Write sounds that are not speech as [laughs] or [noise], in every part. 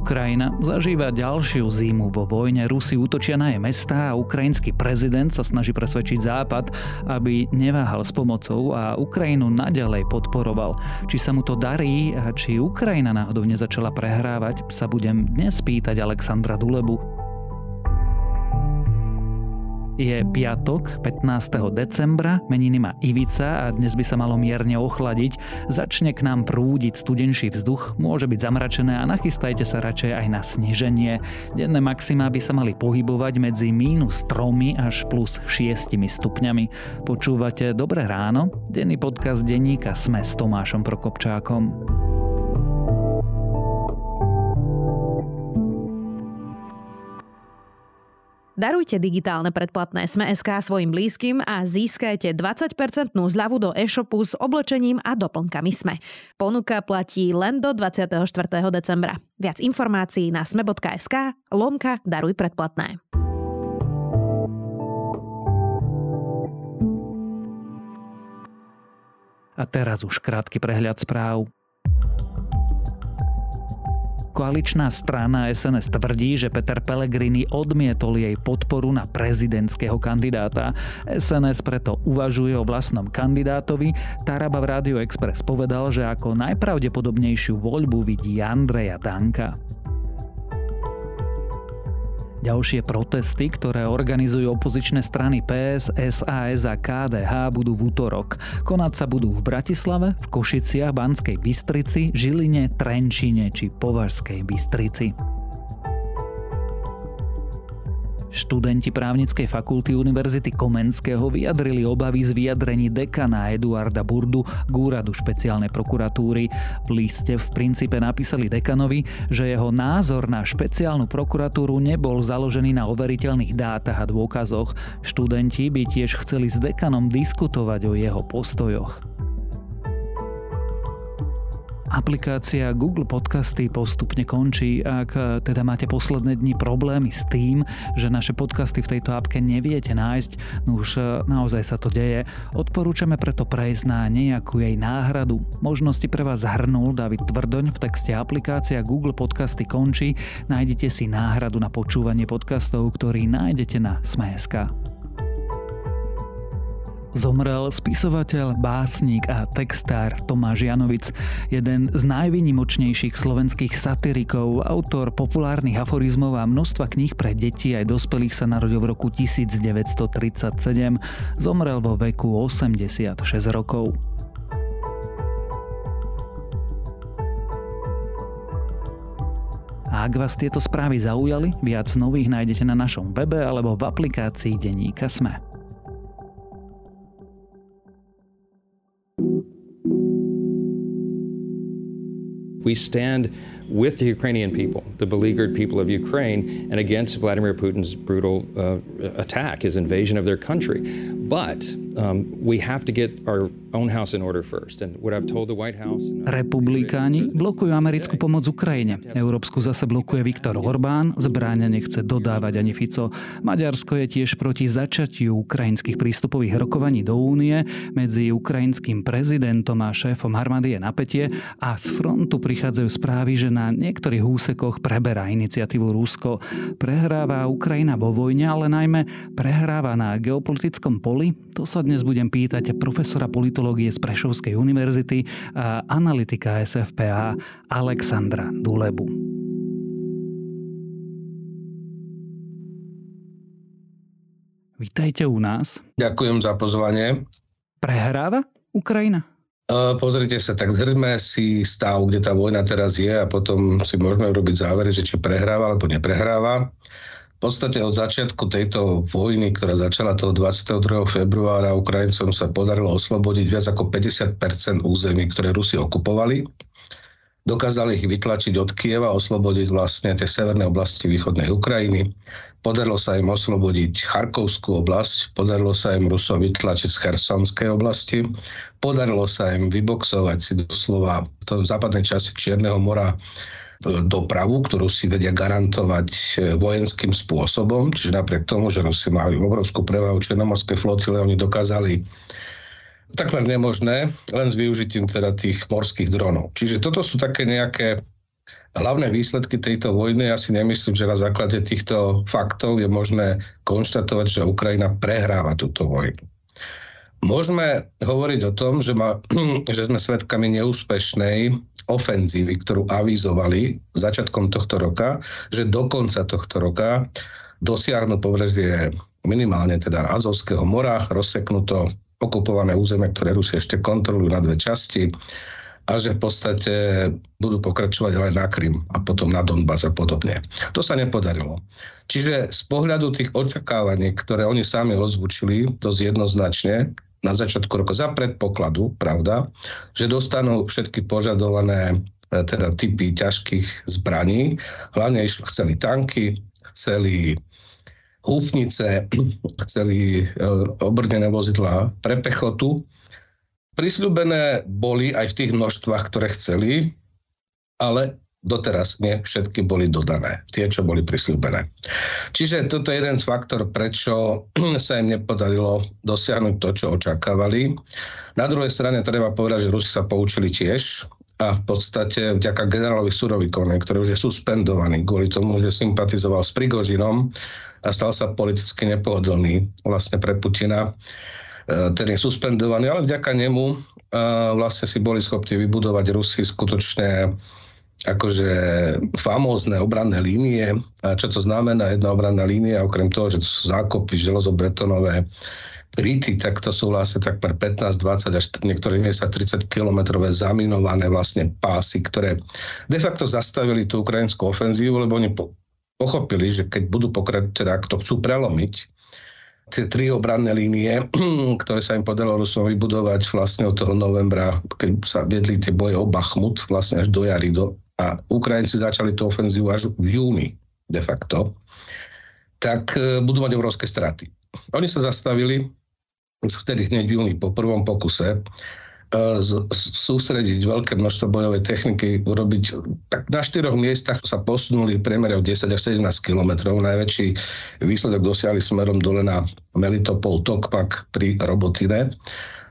Ukrajina zažíva ďalšiu zimu vo vojne. Rusi útočia na jej mestá a ukrajinský prezident sa snaží presvedčiť Západ, aby neváhal s pomocou a Ukrajinu naďalej podporoval. Či sa mu to darí a či Ukrajina náhodou nezačala prehrávať, sa budem dnes pýtať Alexandra Dulebu. Je piatok, 15. decembra, meniny má Ivica a dnes by sa malo mierne ochladiť. Začne k nám prúdiť studenší vzduch, môže byť zamračené a nachystajte sa radšej aj na sneženie. Denné maxima by sa mali pohybovať medzi mínus 3 až plus 6 stupňami. Počúvate Dobré ráno? Denný podcast denníka Sme s Tomášom Prokopčákom. Darujte digitálne predplatné Sme.sk svojim blízkym a získajte 20% zľavu do e-shopu s oblečením a doplnkami Sme. Ponuka platí len do 24. decembra. Viac informácií na sme.sk lomka Daruj predplatné. A teraz už krátky prehľad správ. Koaličná strana SNS tvrdí, že Peter Pellegrini odmietol jej podporu na prezidentského kandidáta. SNS preto uvažuje o vlastnom kandidátovi. Taraba v Radio Express povedal, že ako najpravdepodobnejšiu voľbu vidí Andreja Danka. Ďalšie protesty, ktoré organizujú opozičné strany PS, SAS a KDH budú v útorok. Konať sa budú v Bratislave, v Košiciach, Banskej Bystrici, Žiline, Trenčine či Považskej Bystrici. Študenti právnickej fakulty Univerzity Komenského vyjadrili obavy z vyjadrení dekana Eduarda Burdu k úradu špeciálnej prokuratúry. V liste v princípe napísali dekanovi, že jeho názor na špeciálnu prokuratúru nebol založený na overiteľných dátach a dôkazoch. Študenti by tiež chceli s dekanom diskutovať o jeho postojoch. Aplikácia Google Podcasty postupne končí. Ak e, teda máte posledné dni problémy s tým, že naše podcasty v tejto apke neviete nájsť, no už e, naozaj sa to deje, odporúčame preto prejsť na nejakú jej náhradu. Možnosti pre vás zhrnul David Tvrdoň v texte aplikácia Google Podcasty končí. Nájdete si náhradu na počúvanie podcastov, ktorý nájdete na Sme.sk. Zomrel spisovateľ, básnik a textár Tomáš Janovic, jeden z najvynimočnejších slovenských satirikov, autor populárnych aforizmov a množstva kníh pre deti aj dospelých sa narodil v roku 1937. Zomrel vo veku 86 rokov. A ak vás tieto správy zaujali, viac nových nájdete na našom webe alebo v aplikácii Denníka Sme. We stand with the Ukrainian people, the beleaguered people of Ukraine, and against Vladimir Putin's brutal uh, attack, his invasion of their country. But um, Republikáni blokujú americkú pomoc Ukrajine. Európsku zase blokuje Viktor Orbán, zbráňa nechce dodávať ani Fico. Maďarsko je tiež proti začatiu ukrajinských prístupových rokovaní do únie. Medzi ukrajinským prezidentom a šéfom armády je napätie a z frontu prichádzajú správy, že na niektorých úsekoch preberá iniciatívu Rusko. Prehráva Ukrajina vo vojne, ale najmä prehráva na geopolitickom poli? To sa dnes budem pýtať profesora politológie politológie z Prešovskej univerzity a analytika SFPA Alexandra Dulebu. Vítajte u nás. Ďakujem za pozvanie. Prehráva Ukrajina? Pozrite sa, tak zhrňme si stav, kde tá vojna teraz je a potom si môžeme urobiť závery, že či prehráva alebo neprehráva. V podstate od začiatku tejto vojny, ktorá začala toho 22. februára, Ukrajincom sa podarilo oslobodiť viac ako 50% území, ktoré Rusi okupovali. Dokázali ich vytlačiť od Kieva, oslobodiť vlastne tie severné oblasti východnej Ukrajiny. Podarilo sa im oslobodiť Charkovskú oblasť, podarilo sa im Rusov vytlačiť z Chersonskej oblasti, podarilo sa im vyboxovať si doslova v západnej časti Čierneho mora dopravu, ktorú si vedia garantovať e, vojenským spôsobom. Čiže napriek tomu, že Rusi majú obrovskú prevahu Černomorskej flotile, oni dokázali takmer nemožné, len s využitím teda tých morských dronov. Čiže toto sú také nejaké hlavné výsledky tejto vojny, ja si nemyslím, že na základe týchto faktov je možné konštatovať, že Ukrajina prehráva túto vojnu. Môžeme hovoriť o tom, že, ma, [clears throat] že sme svedkami neúspešnej ofenzívy, ktorú avizovali začiatkom tohto roka, že do konca tohto roka dosiahnu pobrežie minimálne teda Azovského mora, rozseknuto okupované územie, ktoré Rusi ešte kontrolujú na dve časti a že v podstate budú pokračovať aj na Krym a potom na Donbass a podobne. To sa nepodarilo. Čiže z pohľadu tých očakávaní, ktoré oni sami ozvučili dosť jednoznačne, na začiatku roka za predpokladu, pravda, že dostanú všetky požadované e, teda typy ťažkých zbraní. Hlavne chceli tanky, chceli húfnice, [clears throat] chceli e, obrnené vozidla pre pechotu Prisľúbené boli aj v tých množstvách, ktoré chceli, ale doteraz nie všetky boli dodané, tie, čo boli prisľúbené. Čiže toto je jeden z faktor, prečo [clears throat] sa im nepodarilo dosiahnuť to, čo očakávali. Na druhej strane treba povedať, že Rusi sa poučili tiež a v podstate vďaka generálovi Surovikovi, ktorý už je suspendovaný kvôli tomu, že sympatizoval s Prigožinom a stal sa politicky nepohodlný vlastne pre Putina, E, ten je suspendovaný, ale vďaka nemu e, vlastne si boli schopní vybudovať Rusi skutočne akože famózne obranné línie. A čo to znamená jedna obranná línia, okrem toho, že to sú zákopy železobetonové, kryty, tak to sú vlastne takmer 15, 20 až niektoré miesta 30 kilometrové zaminované vlastne pásy, ktoré de facto zastavili tú ukrajinskú ofenzívu, lebo oni pochopili, že keď budú pokračovať, teda ak to chcú prelomiť, tie tri obranné línie, [clears throat] ktoré sa im podarilo Rusom vybudovať vlastne od toho novembra, keď sa viedli tie boje o Bachmut, vlastne až do jary. Do, a Ukrajinci začali tú ofenzívu až v júni de facto, tak e, budú mať obrovské straty. Oni sa zastavili už vtedy hneď v júni po prvom pokuse sústrediť veľké množstvo bojovej techniky, urobiť, tak na štyroch miestach sa posunuli priemere od 10 až 17 kilometrov. Najväčší výsledok dosiahli smerom dole na Melitopol Tokmak pri Robotine.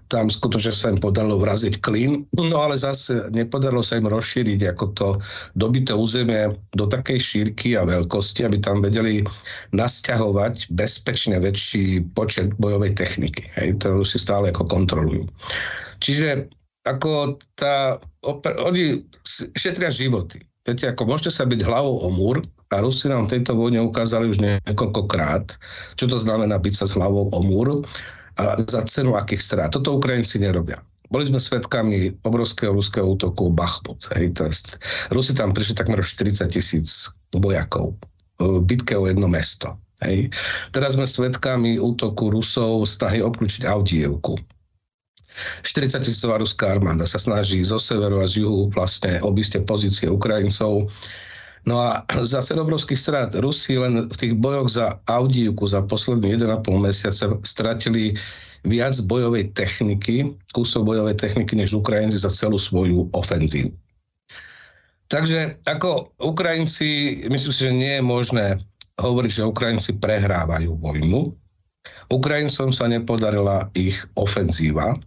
Tam skutočne sa im podarilo vraziť klín, no ale zase nepodarilo sa im rozšíriť ako to dobité územie do takej šírky a veľkosti, aby tam vedeli nasťahovať bezpečne väčší počet bojovej techniky, hej, ktorú si stále ako kontrolujú. Čiže ako tá, oni šetria životy. Viete, ako môžete sa byť hlavou o múr a Rusi nám v tejto vojne ukázali už niekoľkokrát, čo to znamená byť sa s hlavou o múr a za cenu akých strát. Toto Ukrajinci nerobia. Boli sme svedkami obrovského ruského útoku Bachmut. Hej, to Rusi tam prišli takmer 40 tisíc bojakov v bitke o jedno mesto. Hej. Teraz sme svedkami útoku Rusov snahy obklúčiť Audievku 40 tisícová ruská armáda sa snaží zo severu a z juhu vlastne obísť pozície Ukrajincov. No a zase obrovský strát. Rusi len v tých bojoch za Audívku za posledný 1,5 mesiaca stratili viac bojovej techniky, kusov bojovej techniky, než Ukrajinci za celú svoju ofenzívu. Takže ako Ukrajinci, myslím si, že nie je možné hovoriť, že Ukrajinci prehrávajú vojnu. Ukrajincom sa nepodarila ich ofenzíva,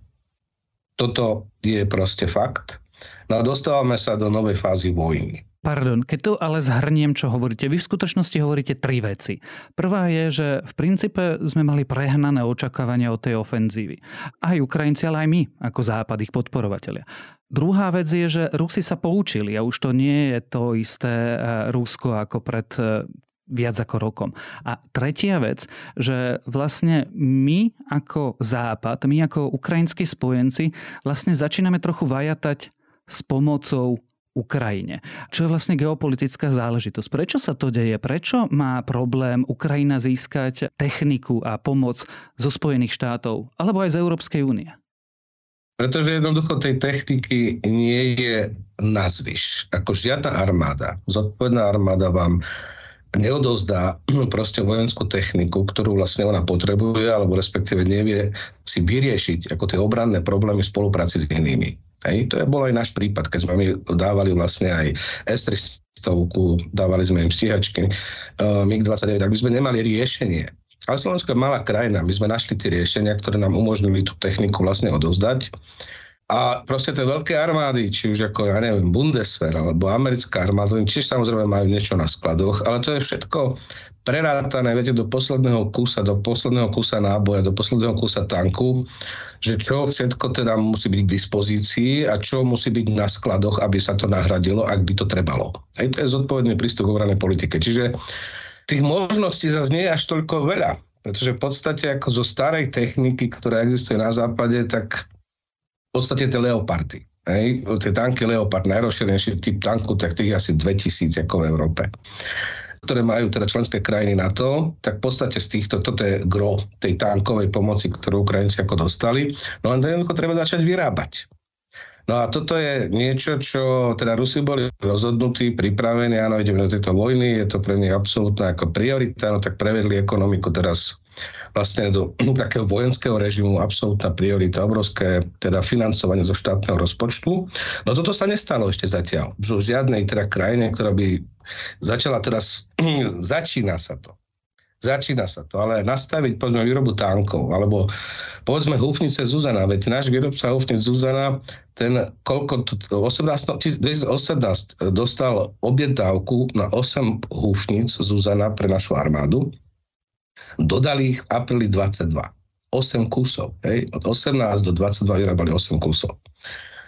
toto je proste fakt. No a dostávame sa do novej fázy vojny. Pardon, keď to ale zhrniem, čo hovoríte. Vy v skutočnosti hovoríte tri veci. Prvá je, že v princípe sme mali prehnané očakávania od tej ofenzívy. Aj Ukrajinci, ale aj my, ako Západ, ich podporovateľia. Druhá vec je, že Rusi sa poučili a už to nie je to isté eh, Rusko ako pred eh, viac ako rokom. A tretia vec, že vlastne my ako Západ, my ako ukrajinskí spojenci vlastne začíname trochu vajatať s pomocou Ukrajine. Čo je vlastne geopolitická záležitosť. Prečo sa to deje? Prečo má problém Ukrajina získať techniku a pomoc zo Spojených štátov alebo aj z Európskej únie? Pretože jednoducho tej techniky nie je nazvyš. Ako žiadna armáda, zodpovedná armáda vám neodozdá proste vojenskú techniku, ktorú vlastne ona potrebuje, alebo respektíve nevie si vyriešiť ako tie obranné problémy v spolupráci s inými. Hej, to je bol aj náš prípad, keď sme my dávali vlastne aj S-300, dávali sme im stíhačky uh, MiG-29, tak by sme nemali riešenie. Ale Slovensko je malá krajina, my sme našli tie riešenia, ktoré nám umožnili tú techniku vlastne odovzdať. A proste tie veľké armády, či už ako, ja neviem, Bundeswehr alebo americká armáda, oni tiež samozrejme majú niečo na skladoch, ale to je všetko prerátané, viete, do posledného kusa, do posledného kusa náboja, do posledného kusa tanku, že čo všetko teda musí byť k dispozícii a čo musí byť na skladoch, aby sa to nahradilo, ak by to trebalo. Aj to je zodpovedný prístup k obranej politike. Čiže tých možností zase nie je až toľko veľa. Pretože v podstate ako zo starej techniky, ktorá existuje na západe, tak v podstate tie leopardy. Hej, tie tanky Leopard, najrozšírenejší typ tanku, tak tých asi 2000 ako v Európe ktoré majú teda členské krajiny na to, tak v podstate z týchto, toto je gro tej tankovej pomoci, ktorú Ukrajinci ako dostali, no len to jednoducho treba začať vyrábať. No a toto je niečo, čo teda Rusi boli rozhodnutí, pripravení, áno, ideme do tejto vojny, je to pre nich absolútna ako priorita, no tak prevedli ekonomiku teraz vlastne do [clears throat] takého vojenského režimu, absolútna priorita, obrovské teda financovanie zo štátneho rozpočtu. No toto sa nestalo ešte zatiaľ. V žiadnej teda krajine, ktorá by začala teraz, [clears throat] začína sa to Začína sa to, ale nastaviť povedzme výrobu tankov, alebo povedzme húfnice Zuzana, veď náš výrobca húfnic Zuzana, ten koľko, 18, 2018 dostal objednávku na 8 húfnic Zuzana pre našu armádu, dodali ich v apríli 22. 8 kusov. Hej? Od 18 do 22 vyrábali 8 kusov.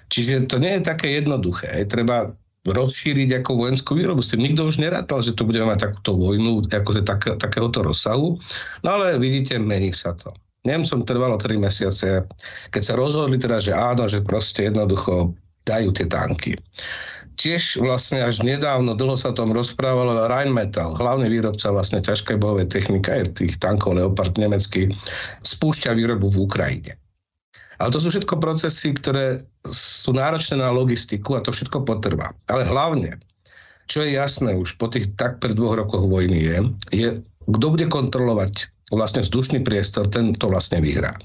Čiže to nie je také jednoduché. Hej? Treba rozšíriť ako vojenskú výrobu. S tým nikto už nerátal, že to budeme mať takúto vojnu ako tak, takéhoto rozsahu. No ale vidíte, mení sa to. Nemcom trvalo 3 mesiace, keď sa rozhodli teda, že áno, že proste jednoducho dajú tie tanky. Tiež vlastne až nedávno, dlho sa o tom rozprávalo, Rheinmetall, hlavný výrobca vlastne ťažkej bojovej techniky, tých tankov Leopard nemecký, spúšťa výrobu v Ukrajine. Ale to sú všetko procesy, ktoré sú náročné na logistiku a to všetko potrvá. Ale hlavne, čo je jasné už po tých tak pred dvoch rokoch vojny je, je kto bude kontrolovať vlastne vzdušný priestor, ten to vlastne vyhrá.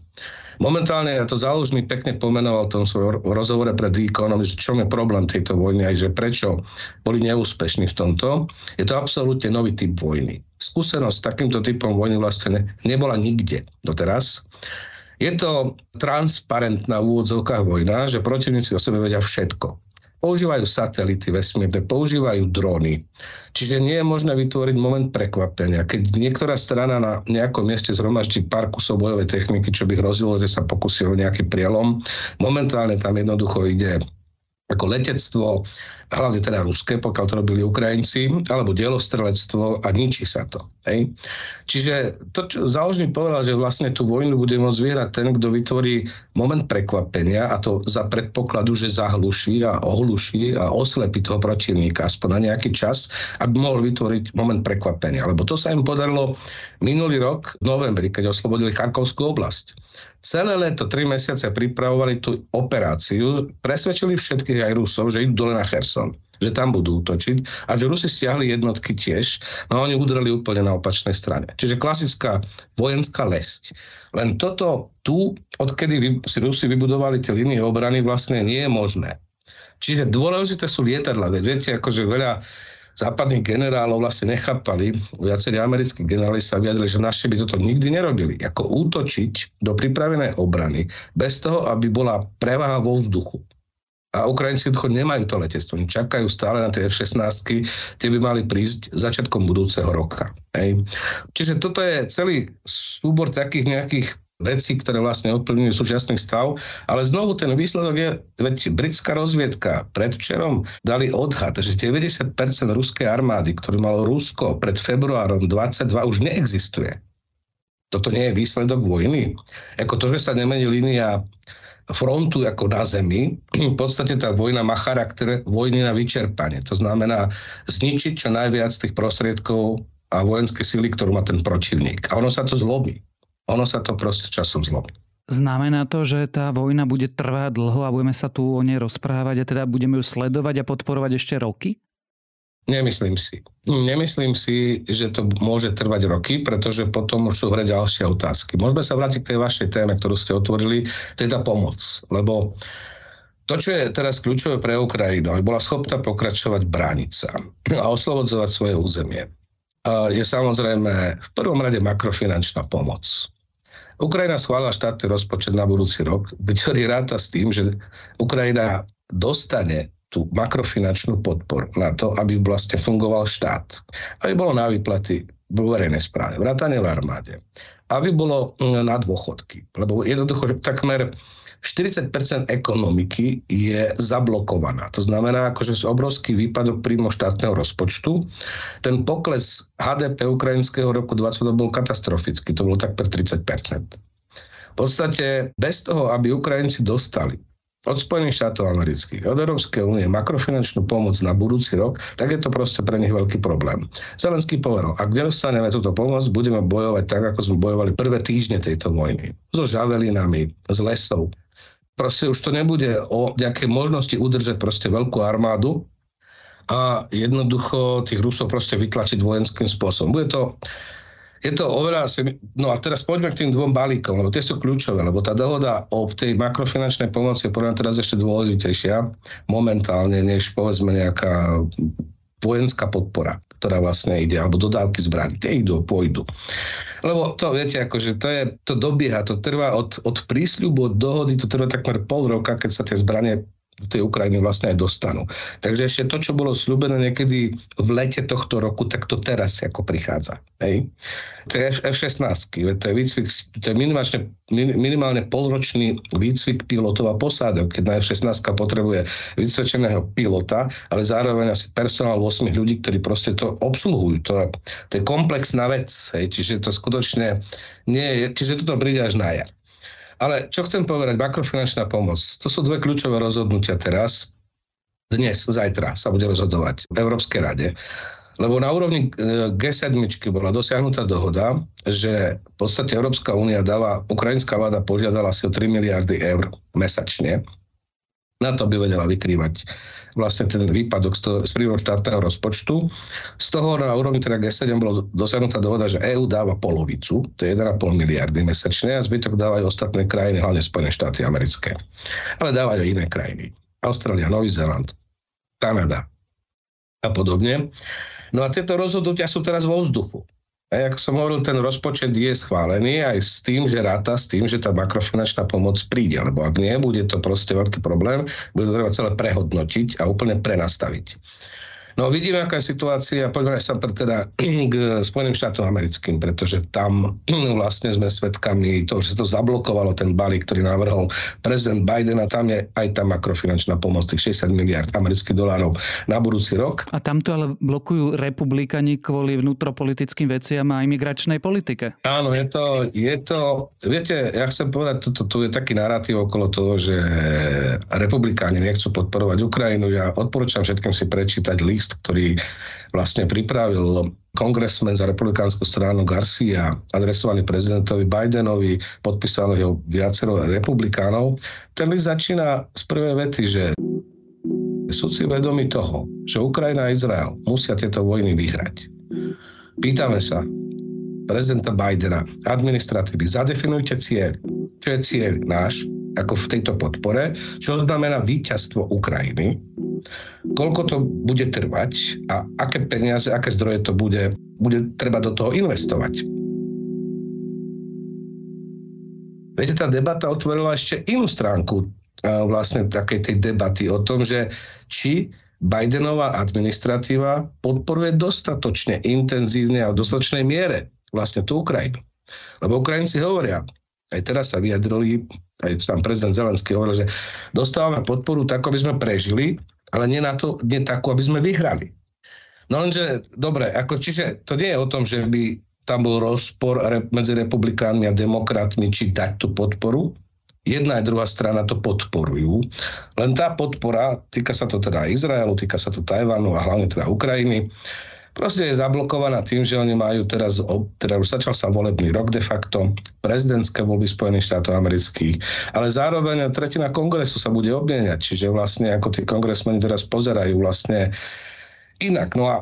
Momentálne, ja to záložný pekne pomenoval v tom svojom rozhovore pred Econom, že čo je problém tejto vojny aj že prečo boli neúspešní v tomto, je to absolútne nový typ vojny. Skúsenosť s takýmto typom vojny vlastne nebola nikde doteraz. Je to transparentná v úvodzovkách vojna, že protivníci o sebe vedia všetko. Používajú satelity vesmírne, používajú drony. Čiže nie je možné vytvoriť moment prekvapenia. Keď niektorá strana na nejakom mieste zhromaždí pár kusov bojovej techniky, čo by hrozilo, že sa pokusí o nejaký prielom, momentálne tam jednoducho ide ako letectvo, hlavne teda ruské, pokiaľ to robili Ukrajinci, alebo dielostrelectvo a ničí sa to. Hej. Čiže to, čo záložný povedal, že vlastne tú vojnu bude môcť vyhrať ten, kto vytvorí moment prekvapenia a to za predpokladu, že zahluší a ohluší a oslepí toho protivníka aspoň na nejaký čas, aby mohol vytvoriť moment prekvapenia. Lebo to sa im podarilo minulý rok v novembri, keď oslobodili Charkovskú oblasť. Celé leto, tri mesiace pripravovali tú operáciu, presvedčili všetkých aj Rusov, že idú dole na Kherson, že tam budú útočiť a že Rusi stiahli jednotky tiež, no oni udreli úplne na opačnej strane. Čiže klasická vojenská lesť. Len toto tu, odkedy si Rusi vybudovali tie línie obrany, vlastne nie je možné. Čiže dôležité sú lietadla. Viete, akože veľa západných generálov vlastne nechápali, viacerí americkí generáli sa vyjadrili, že naši by toto nikdy nerobili. Ako útočiť do pripravenej obrany bez toho, aby bola prevaha vo vzduchu. A Ukrajinci jednoducho nemajú to letectvo. Oni čakajú stále na tie F-16, tie by mali prísť začiatkom budúceho roka. Hej. Čiže toto je celý súbor takých nejakých veci, ktoré vlastne ovplyvňujú súčasný stav. Ale znovu ten výsledok je, veď britská rozviedka predvčerom dali odhad, že 90% ruskej armády, ktorú malo Rusko pred februárom 22 už neexistuje. Toto nie je výsledok vojny. Ako to, že sa nemení línia frontu ako na zemi, v podstate tá vojna má charakter vojny na vyčerpanie. To znamená zničiť čo najviac tých prostriedkov a vojenské sily, ktorú má ten protivník. A ono sa to zlomí ono sa to proste časom zlomí. Znamená to, že tá vojna bude trvať dlho a budeme sa tu o nej rozprávať a teda budeme ju sledovať a podporovať ešte roky? Nemyslím si. Nemyslím si, že to môže trvať roky, pretože potom už sú hre ďalšie otázky. Môžeme sa vrátiť k tej vašej téme, ktorú ste otvorili, tá pomoc. Lebo to, čo je teraz kľúčové pre Ukrajinu, aby bola schopná pokračovať brániť sa a oslobodzovať svoje územie, je samozrejme v prvom rade makrofinančná pomoc. Ukrajina schválila štátny rozpočet na budúci rok, ktorý ráta s tým, že Ukrajina dostane tú makrofinančnú podporu na to, aby vlastne fungoval štát. Aby bolo na výplaty v verejnej správe, vrátane v armáde. Aby bolo mm, na dôchodky. Lebo jednoducho takmer 40% ekonomiky je zablokovaná. To znamená, akože z obrovský výpadok príjmu štátneho rozpočtu. Ten pokles HDP ukrajinského roku 20 bol katastrofický, to bolo takmer 30%. V podstate bez toho, aby Ukrajinci dostali od Spojených štátov amerických, od Európskej únie makrofinančnú pomoc na budúci rok, tak je to proste pre nich veľký problém. Zelenský povedal, ak nedostaneme túto pomoc, budeme bojovať tak, ako sme bojovali prvé týždne tejto vojny. So žavelinami, s lesou. Proste už to nebude o nejakej možnosti udržať proste veľkú armádu a jednoducho tých Rusov proste vytlačiť vojenským spôsobom. Bude to je to oveľa... No a teraz poďme k tým dvom balíkom, lebo tie sú kľúčové, lebo tá dohoda o tej makrofinančnej pomoci je podľa teraz ešte dôležitejšia momentálne, než povedzme nejaká vojenská podpora, ktorá vlastne ide, alebo dodávky zbraní. Tie idú, pôjdu. Lebo to, viete, akože to, je, to dobieha, to trvá od, od prísľubu, od dohody, to trvá takmer pol roka, keď sa tie zbranie do tej Ukrajiny vlastne aj dostanú. Takže ešte to, čo bolo slúbené niekedy v lete tohto roku, tak to teraz ako prichádza. Hej? To je F-16, to je, výcvik, to je minimálne, minimálne polročný výcvik pilotov a posádok, keď na F-16 potrebuje vycvičeného pilota, ale zároveň asi personál 8 ľudí, ktorí proste to obsluhujú. To, to je komplexná vec, hej? čiže to skutočne nie je, čiže toto príde až na jar. Ale čo chcem povedať, makrofinančná pomoc, to sú dve kľúčové rozhodnutia teraz. Dnes, zajtra sa bude rozhodovať v Európskej rade. Lebo na úrovni e, G7 bola dosiahnutá dohoda, že v podstate Európska únia dáva, ukrajinská vláda požiadala asi o 3 miliardy eur mesačne. Na to by vedela vykrývať vlastne ten výpadok z, toho, z príjmu štátneho rozpočtu. Z toho na úrovni teda G7 bolo dosiahnutá dohoda, že EÚ dáva polovicu, to je 1,5 miliardy mesačne a zbytok dávajú ostatné krajiny, hlavne Spojené štáty americké. Ale dávajú aj iné krajiny. Austrália, Nový Zéland, Kanada a podobne. No a tieto rozhodnutia sú teraz vo vzduchu. A ako som hovoril, ten rozpočet je schválený aj s tým, že ráta s tým, že tá makrofinančná pomoc príde, lebo ak nie, bude to proste veľký problém, bude to treba celé prehodnotiť a úplne prenastaviť. No vidíme, aká je situácia. Poďme sa teda [clears throat] k Spojeným štátom americkým, pretože tam [clears throat] vlastne sme svedkami toho, že sa to zablokovalo, ten balík, ktorý navrhol prezident Biden a tam je aj tá makrofinančná pomoc, tých 60 miliard amerických dolárov na budúci rok. A tamto ale blokujú republikani kvôli vnútropolitickým veciam a imigračnej politike. Áno, je to, je to, viete, ja chcem povedať, toto, tu je taký narratív okolo toho, že republikáni nechcú podporovať Ukrajinu. Ja odporúčam všetkým si prečítať list list, ktorý vlastne pripravil kongresmen za republikánsku stranu Garcia, adresovaný prezidentovi Bidenovi, podpísalo ho viacero republikánov. Ten list začína z prvej vety, že sú si vedomi toho, že Ukrajina a Izrael musia tieto vojny vyhrať. Pýtame sa prezidenta Bidena, administratívy, zadefinujte cieľ. Čo je cieľ náš, ako v tejto podpore, čo znamená víťazstvo Ukrajiny, koľko to bude trvať a aké peniaze, aké zdroje to bude, bude treba do toho investovať. Viete, tá debata otvorila ešte inú stránku vlastne takej tej debaty o tom, že či Bidenová administratíva podporuje dostatočne intenzívne a v dostatočnej miere vlastne tú Ukrajinu. Lebo Ukrajinci hovoria, aj teraz sa vyjadrili, aj sám prezident Zelenský hovoril, že dostávame podporu tak, aby sme prežili, ale nie, na to, nie takú, aby sme vyhrali. No lenže, dobre, ako, čiže to nie je o tom, že by tam bol rozpor medzi republikánmi a demokratmi, či dať tú podporu. Jedna aj druhá strana to podporujú. Len tá podpora, týka sa to teda Izraelu, týka sa to Tajvanu a hlavne teda Ukrajiny, proste je zablokovaná tým, že oni majú teraz, teda už začal sa volebný rok de facto, prezidentské voľby Spojených štátov amerických, ale zároveň tretina kongresu sa bude obmieniať, čiže vlastne ako tí kongresmeni teraz pozerajú vlastne inak. No a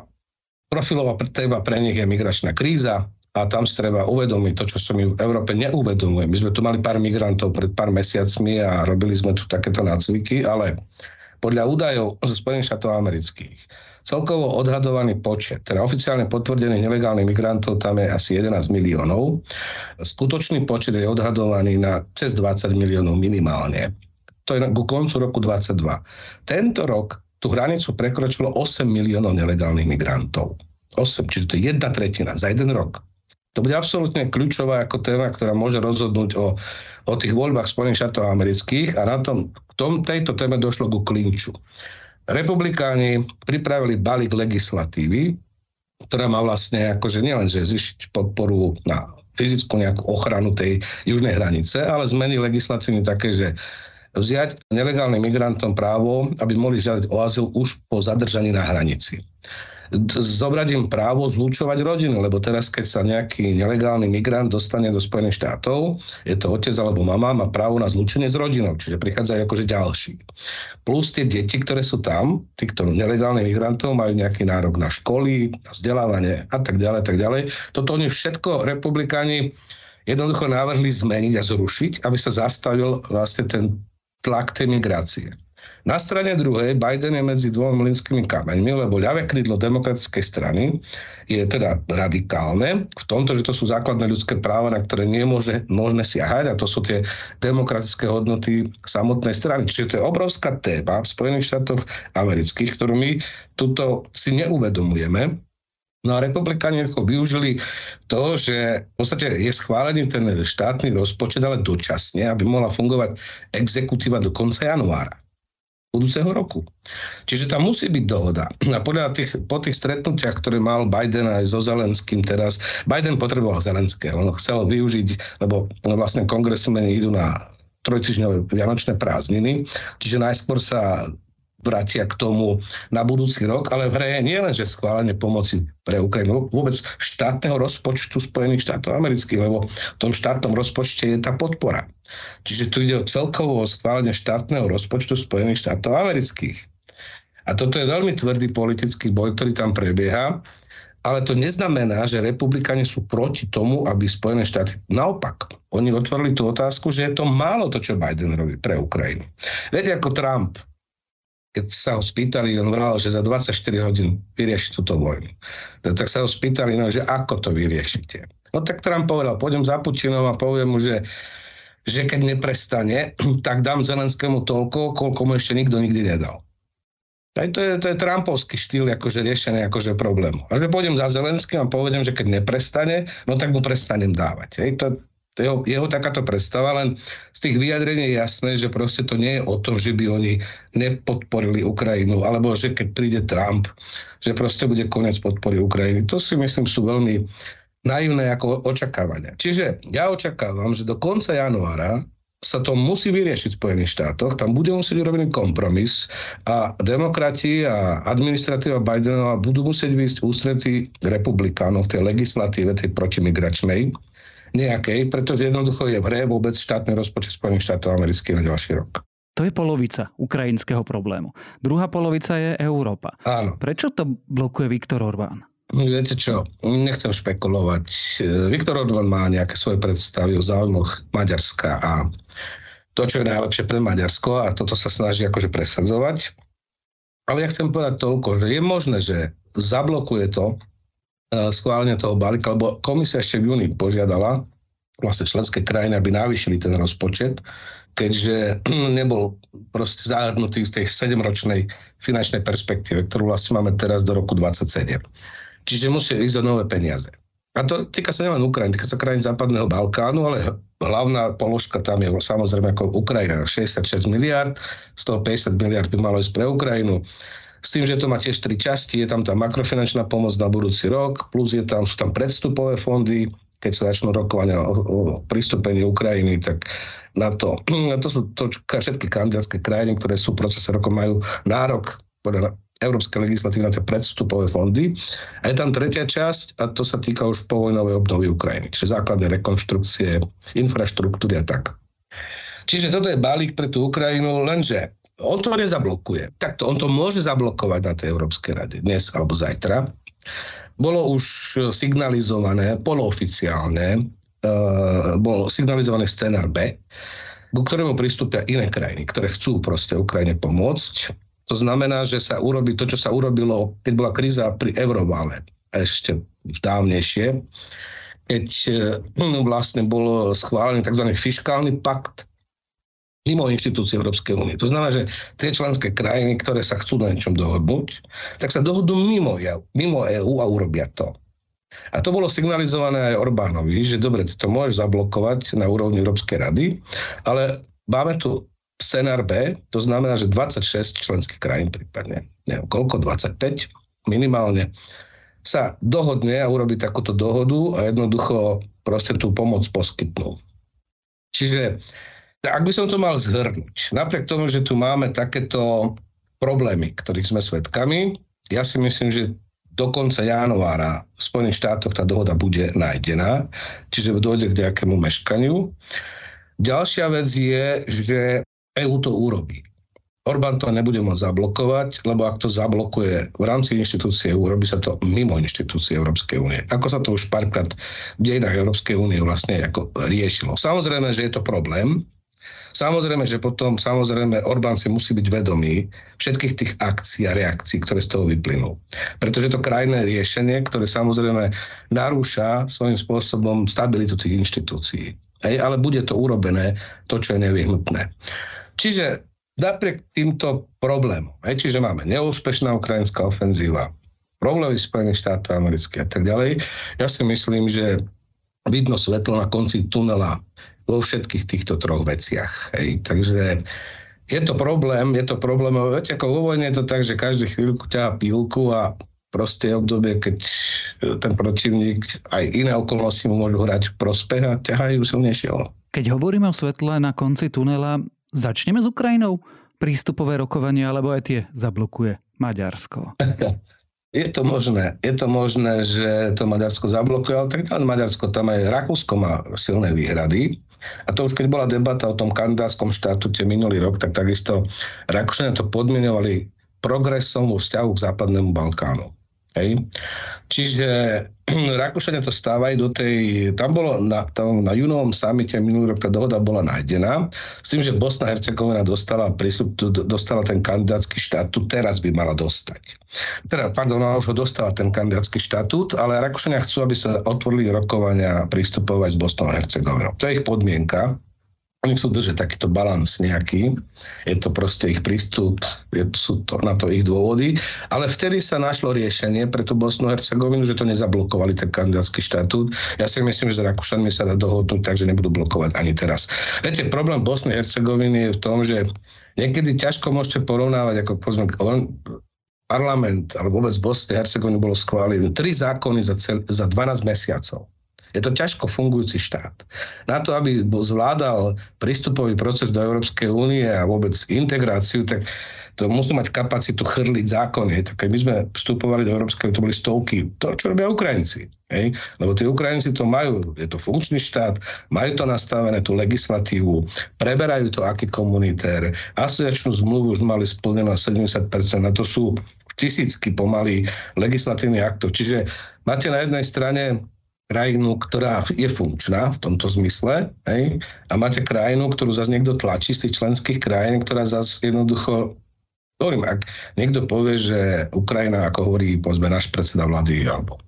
profilová téma pre nich je migračná kríza, a tam si treba uvedomiť to, čo sa my v Európe neuvedomujeme. My sme tu mali pár migrantov pred pár mesiacmi a robili sme tu takéto nácviky, ale podľa údajov zo Spojených štátov amerických celkovo odhadovaný počet, teda oficiálne potvrdených nelegálnych migrantov tam je asi 11 miliónov. Skutočný počet je odhadovaný na cez 20 miliónov minimálne. To je ku koncu roku 2022. Tento rok tú hranicu prekročilo 8 miliónov nelegálnych migrantov. 8, čiže to je jedna tretina za jeden rok. To bude absolútne kľúčová ako téma, ktorá môže rozhodnúť o, o tých voľbách Spojených štátov amerických a na tom, k tom, tejto téme došlo ku klinču. Republikáni pripravili balík legislatívy, ktorá má vlastne akože nielen, že podporu na fyzickú nejakú ochranu tej južnej hranice, ale zmeny legislatívy také, že vziať nelegálnym migrantom právo, aby mohli žiadať o azyl už po zadržaní na hranici zobrať im právo zlučovať rodinu, lebo teraz, keď sa nejaký nelegálny migrant dostane do Spojených štátov, je to otec alebo mama, má právo na zlučenie s rodinou, čiže prichádzajú akože ďalší. Plus tie deti, ktoré sú tam, týchto nelegálnych migrantov, majú nejaký nárok na školy, na vzdelávanie a tak ďalej, tak ďalej. Toto oni všetko republikáni jednoducho navrhli zmeniť a zrušiť, aby sa zastavil vlastne ten tlak tej migrácie. Na strane druhej Biden je medzi dvomi mlinskými kameňmi, lebo ľavé krídlo demokratickej strany je teda radikálne v tomto, že to sú základné ľudské práva, na ktoré nie možné, možné siahať a to sú tie demokratické hodnoty samotnej strany. Čiže to je obrovská téma v Spojených štátoch amerických, ktorú my tuto si neuvedomujeme, No a republikáni využili to, že v podstate je schválený ten štátny rozpočet, ale dočasne, aby mohla fungovať exekutíva do konca januára budúceho roku. Čiže tam musí byť dohoda. A podľa tých, po tých stretnutiach, ktoré mal Biden aj so Zelenským teraz, Biden potreboval Zelenského. On chcel využiť, lebo vlastne kongresmeni idú na trojtyžňové vianočné prázdniny, čiže najskôr sa vrátia k tomu na budúci rok, ale v hre je nie len, že schválenie pomoci pre Ukrajinu, vôbec štátneho rozpočtu Spojených štátov amerických, lebo v tom štátnom rozpočte je tá podpora. Čiže tu ide o celkovo schválenie štátneho rozpočtu Spojených štátov amerických. A toto je veľmi tvrdý politický boj, ktorý tam prebieha, ale to neznamená, že republikáni sú proti tomu, aby Spojené štáty... Naopak, oni otvorili tú otázku, že je to málo to, čo Biden robí pre Ukrajinu. Viete, ako Trump keď sa ho spýtali, on vral, že za 24 hodín vyrieši túto vojnu. Tak sa ho spýtali, no, že ako to vyriešite. No tak Trump povedal, pôjdem za Putinom a poviem mu, že, že keď neprestane, [clears throat] tak dám Zelenskému toľko, koľko mu ešte nikto nikdy nedal. Aj to je, to je Trumpovský štýl akože riešenie akože problému. A že pôjdem za Zelenským a povedem, že keď neprestane, no tak mu prestanem dávať. Hej, to, to je jeho, takáto predstava, len z tých vyjadrení je jasné, že proste to nie je o tom, že by oni nepodporili Ukrajinu, alebo že keď príde Trump, že proste bude koniec podpory Ukrajiny. To si myslím sú veľmi naivné ako očakávania. Čiže ja očakávam, že do konca januára sa to musí vyriešiť v Spojených štátoch, tam bude musieť urobiť kompromis a demokrati a administratíva Bidenova budú musieť výjsť ústretí republikánov v tej legislatíve, tej protimigračnej, nejakej, pretože jednoducho je v hre vôbec štátny rozpočet Spojených štátov amerických na ďalší rok. To je polovica ukrajinského problému. Druhá polovica je Európa. Áno. Prečo to blokuje Viktor Orbán? No, viete čo, nechcem špekulovať. Viktor Orbán má nejaké svoje predstavy o záujmoch Maďarska a to, čo je najlepšie pre Maďarsko a toto sa snaží akože presadzovať. Ale ja chcem povedať toľko, že je možné, že zablokuje to E, schválenia toho balíka, lebo komisia ešte v júni požiadala vlastne členské krajiny, aby navýšili ten rozpočet, keďže [clears throat] nebol proste zahrnutý v tej 7-ročnej finančnej perspektíve, ktorú vlastne máme teraz do roku 27. Čiže musí ísť o nové peniaze. A to týka sa nielen Ukrajiny, týka sa krajín západného Balkánu, ale hlavná položka tam je samozrejme ako Ukrajina, 66 miliard, z toho 50 miliard by malo ísť pre Ukrajinu. S tým, že to má tiež tri časti, je tam tá makrofinančná pomoc na budúci rok, plus je tam, sú tam predstupové fondy, keď sa začnú rokovania o, o pristúpení Ukrajiny, tak na to, [clears throat] to sú to, všetky kandidátske krajiny, ktoré sú v procese rokov, majú nárok podľa európskej legislatívy na tie predstupové fondy. A je tam tretia časť a to sa týka už povojnovej obnovy Ukrajiny, čiže základné rekonštrukcie, infraštruktúry a tak. Čiže toto je balík pre tú Ukrajinu, lenže on to nezablokuje. Takto, on to môže zablokovať na tej Európskej rade dnes alebo zajtra. Bolo už signalizované, polooficiálne, uh, bol signalizovaný scenár B, ku ktorému pristúpia iné krajiny, ktoré chcú proste Ukrajine pomôcť. To znamená, že sa urobí to, čo sa urobilo, keď bola kríza pri Eurovále, ešte už dávnejšie, keď eh, vlastne bol schválený tzv. fiskálny pakt mimo inštitúcie Európskej únie. To znamená, že tie členské krajiny, ktoré sa chcú na niečom dohodnúť, tak sa dohodnú mimo, mimo EÚ a urobia to. A to bolo signalizované aj Orbánovi, že dobre, ty to môžeš zablokovať na úrovni Európskej rady, ale máme tu scenár B, to znamená, že 26 členských krajín prípadne, neviem koľko, 25 minimálne, sa dohodne a urobí takúto dohodu a jednoducho proste tú pomoc poskytnú. Čiže ak by som to mal zhrnúť, napriek tomu, že tu máme takéto problémy, ktorých sme svedkami, ja si myslím, že do konca januára v Spojených štátoch tá dohoda bude nájdená, čiže dojde k nejakému meškaniu. Ďalšia vec je, že EU to urobí. Orbán to nebude môcť zablokovať, lebo ak to zablokuje v rámci inštitúcie EU, robí sa to mimo inštitúcie Európskej únie. Ako sa to už párkrát v dejinách Európskej únie vlastne ako riešilo. Samozrejme, že je to problém, Samozrejme, že potom, samozrejme, Orbán si musí byť vedomý všetkých tých akcií a reakcií, ktoré z toho vyplynú. Pretože to krajné riešenie, ktoré samozrejme narúša svojím spôsobom stabilitu tých inštitúcií. Hej, ale bude to urobené, to, čo je nevyhnutné. Čiže napriek týmto problémom, hej, čiže máme neúspešná ukrajinská ofenzíva, problémy Spojených štátov amerických a tak ďalej, ja si myslím, že vidno svetlo na konci tunela vo všetkých týchto troch veciach. Hej. Takže je to problém, je to problém, viete, ako vo vojne je to tak, že každý chvíľku ťahá pílku a proste je obdobie, keď ten protivník aj iné okolnosti mu môžu hrať prospech a ťahajú silnejšieho. Keď hovoríme o svetle na konci tunela, začneme s Ukrajinou? Prístupové rokovania, alebo aj tie zablokuje Maďarsko? [laughs] Je to možné. Je to možné, že to Maďarsko zablokuje, ale tak Maďarsko, tam aj Rakúsko má silné výhrady. A to už keď bola debata o tom kandidátskom štatúte minulý rok, tak takisto Rakúšania to podmienovali progresom vo vzťahu k západnému Balkánu. Hej. Čiže [clears throat] Rakúšania to stávajú do tej, tam bolo na, tam na junovom samite minulý rok tá dohoda bola nájdená, s tým, že Bosna Hercegovina dostala, prísľub, dostala ten kandidátsky štatút, teraz by mala dostať. Teda, pardon, ona už ho dostala ten kandidátsky štatút, ale Rakúšania chcú, aby sa otvorili rokovania prístupovať s Bosnou a Hercegovinou. To je ich podmienka. Oni chcú držať takýto balans nejaký. Je to proste ich prístup, je, sú to, na to ich dôvody. Ale vtedy sa našlo riešenie pre tú Bosnu Hercegovinu, že to nezablokovali ten kandidátsky štatút. Ja si myslím, že s Rakúšanmi sa dá dohodnúť, takže nebudú blokovať ani teraz. Viete, problém Bosny Hercegoviny je v tom, že niekedy ťažko môžete porovnávať, ako povedzme, parlament alebo vôbec Bosny Hercegoviny bolo schválené tri zákony za, cel, za 12 mesiacov. Je to ťažko fungujúci štát. Na to, aby zvládal prístupový proces do Európskej únie a vôbec integráciu, tak to musí mať kapacitu chrliť zákony. Tak keď my sme vstupovali do Európskej, to boli stovky. To, čo robia Ukrajinci. Hej? Lebo tí Ukrajinci to majú, je to funkčný štát, majú to nastavené, tú legislatívu, preberajú to aký komunitér, asociačnú zmluvu už mali splnenú 70%, na to sú tisícky pomaly legislatívnych aktov. Čiže máte na jednej strane krajinu, ktorá je funkčná v tomto zmysle, hej, a máte krajinu, ktorú zase niekto tlačí z tých členských krajín, ktorá zase jednoducho Hovorím, ak niekto povie, že Ukrajina, ako hovorí, povedzme, náš predseda vlády, alebo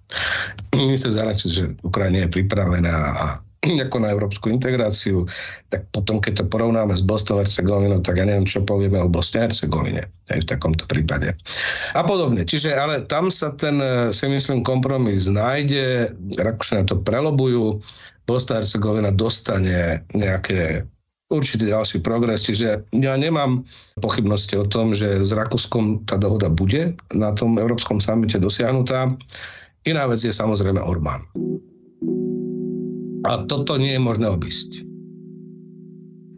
minister zahraničí, že Ukrajina je pripravená a [clears throat] ako na európsku integráciu, tak potom, keď to porovnáme s Bosnou Hercegovinou, tak ja neviem, čo povieme o Bosne Hercegovine aj v takomto prípade. A podobne. Čiže, ale tam sa ten, e, si myslím, kompromis nájde, Rakúšania to prelobujú, Bosna Hercegovina dostane nejaké určitý ďalší progres, čiže ja nemám pochybnosti o tom, že s Rakúskom tá dohoda bude na tom Európskom samite dosiahnutá. Iná vec je samozrejme Orbán. A toto nie je možné obísť.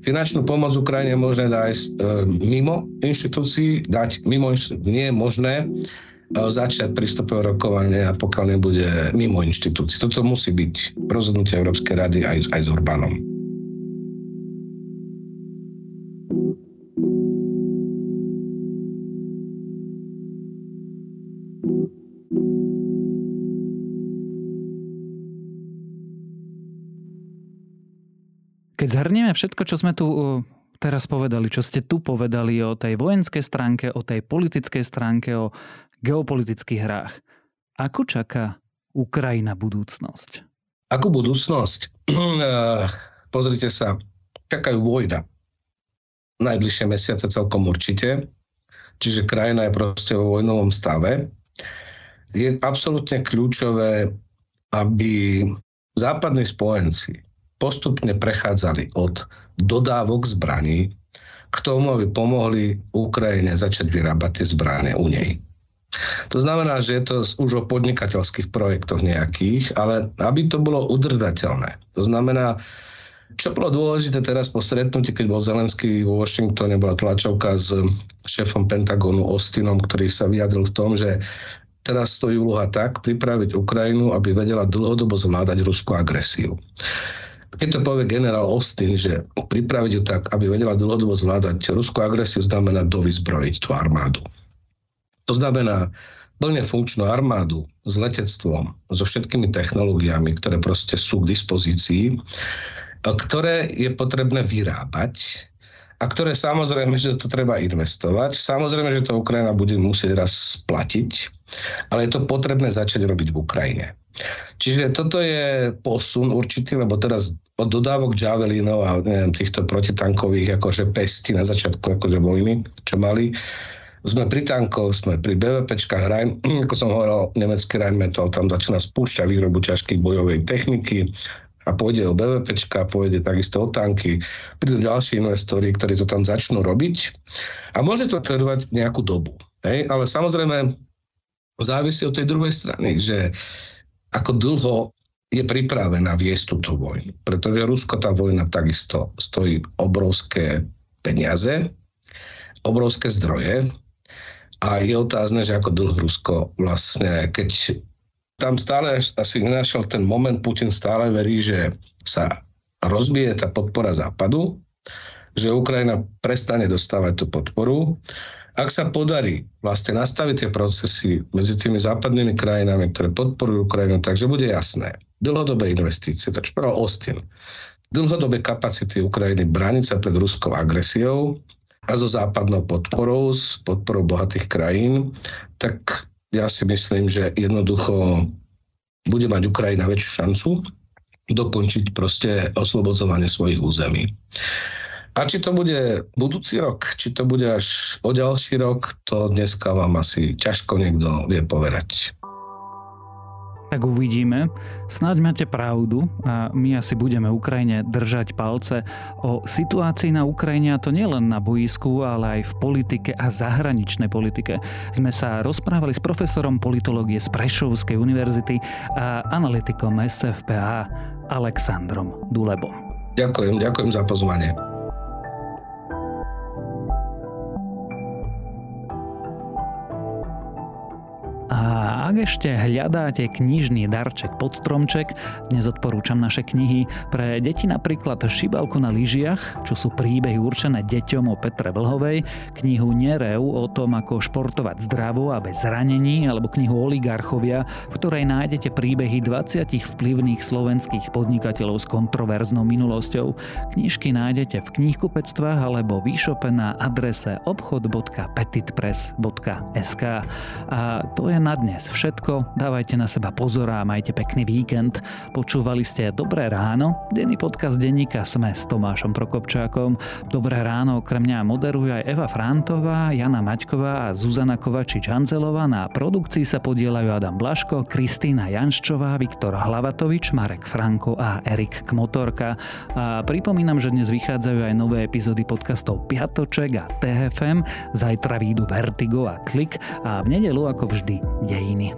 Finančnú pomoc Ukrajine možné dať e, mimo inštitúcií, dať mimo inštitúcií. Nie je možné e, začať prístupové rokovanie, a pokiaľ nebude mimo inštitúcií. Toto musí byť rozhodnutie Európskej rady aj, aj s Orbánom. Keď zhrnieme všetko, čo sme tu teraz povedali, čo ste tu povedali o tej vojenskej stránke, o tej politickej stránke, o geopolitických hrách. Ako čaká Ukrajina budúcnosť? Akú budúcnosť? Eh, [clears throat] pozrite sa, čakajú vojna. Najbližšie mesiace celkom určite. Čiže krajina je proste vo vojnovom stave. Je absolútne kľúčové, aby západní spojenci postupne prechádzali od dodávok zbraní k tomu, aby pomohli Ukrajine začať vyrábať tie zbranie u nej. To znamená, že je to už o podnikateľských projektoch nejakých, ale aby to bolo udržateľné. To znamená, čo bolo dôležité teraz po stretnutí, keď bol Zelenský vo Washingtone, bola tlačovka s šéfom Pentagonu Austinom, ktorý sa vyjadril v tom, že teraz stojí úloha tak pripraviť Ukrajinu, aby vedela dlhodobo zvládať ruskú agresiu. Keď to povie generál Austin, že pripraviť ju tak, aby vedela dlhodobo zvládať ruskú agresiu, znamená dovyzbrojiť tú armádu. To znamená plne funkčnú armádu s letectvom, so všetkými technológiami, ktoré proste sú k dispozícii, ktoré je potrebné vyrábať a ktoré samozrejme, že to treba investovať. Samozrejme, že to Ukrajina bude musieť raz splatiť, ale je to potrebné začať robiť v Ukrajine. Čiže toto je posun určitý, lebo teraz od dodávok Javelinov a neviem, týchto protitankových akože pesti na začiatku akože vojny, čo mali, sme pri tankoch, sme pri BVPčkách, Rhein, [clears throat] ako som hovoril, nemecký Rheinmetall tam začína spúšťať výrobu ťažkých bojovej techniky a pôjde o BVPčka, pôjde takisto o tanky. Prídu ďalší investori, ktorí to tam začnú robiť a môže to trvať nejakú dobu. Hej? Ale samozrejme závisí od tej druhej strany, že ako dlho je pripravená viesť túto vojnu. Pretože Rusko tá vojna takisto stojí obrovské peniaze, obrovské zdroje a je otázne, že ako dlho Rusko vlastne, keď tam stále asi nenašiel ten moment, Putin stále verí, že sa rozbije tá podpora západu, že Ukrajina prestane dostávať tú podporu. Ak sa podarí vlastne nastaviť tie procesy medzi tými západnými krajinami, ktoré podporujú Ukrajinu, takže bude jasné. Dlhodobé investície, to čo povedal Austin. Dlhodobé kapacity Ukrajiny brániť sa pred ruskou agresiou a so západnou podporou, s podporou bohatých krajín, tak ja si myslím, že jednoducho bude mať Ukrajina väčšiu šancu dokončiť proste oslobodzovanie svojich území. A či to bude budúci rok, či to bude až o ďalší rok, to dneska vám asi ťažko niekto vie povedať tak uvidíme. Snáď máte pravdu a my asi budeme Ukrajine držať palce. O situácii na Ukrajine, a to nielen na boisku, ale aj v politike a zahraničnej politike, sme sa rozprávali s profesorom politológie z Prešovskej univerzity a analytikom SFPA Alexandrom Dulebom. Ďakujem, ďakujem za pozvanie. A ak ešte hľadáte knižný darček pod stromček, dnes odporúčam naše knihy pre deti napríklad Šibalku na lyžiach, čo sú príbehy určené deťom o Petre Vlhovej, knihu Nereu o tom, ako športovať zdravo a bez zranení, alebo knihu Oligarchovia, v ktorej nájdete príbehy 20 vplyvných slovenských podnikateľov s kontroverznou minulosťou. Knižky nájdete v knihkupectvách alebo v e na adrese obchod.petitpress.sk. A to je na dnes všetko. Dávajte na seba pozor a majte pekný víkend. Počúvali ste Dobré ráno, denný podcast denníka Sme s Tomášom Prokopčákom. Dobré ráno okrem mňa moderuje aj Eva Frantová, Jana Maťková a Zuzana Kovačič-Hanzelová. Na produkcii sa podielajú Adam Blaško, Kristýna Janščová, Viktor Hlavatovič, Marek Franko a Erik Kmotorka. A pripomínam, že dnes vychádzajú aj nové epizódy podcastov Piatoček a TFM. Zajtra výjdu Vertigo a Klik a v nedelu ako vždy dejiny.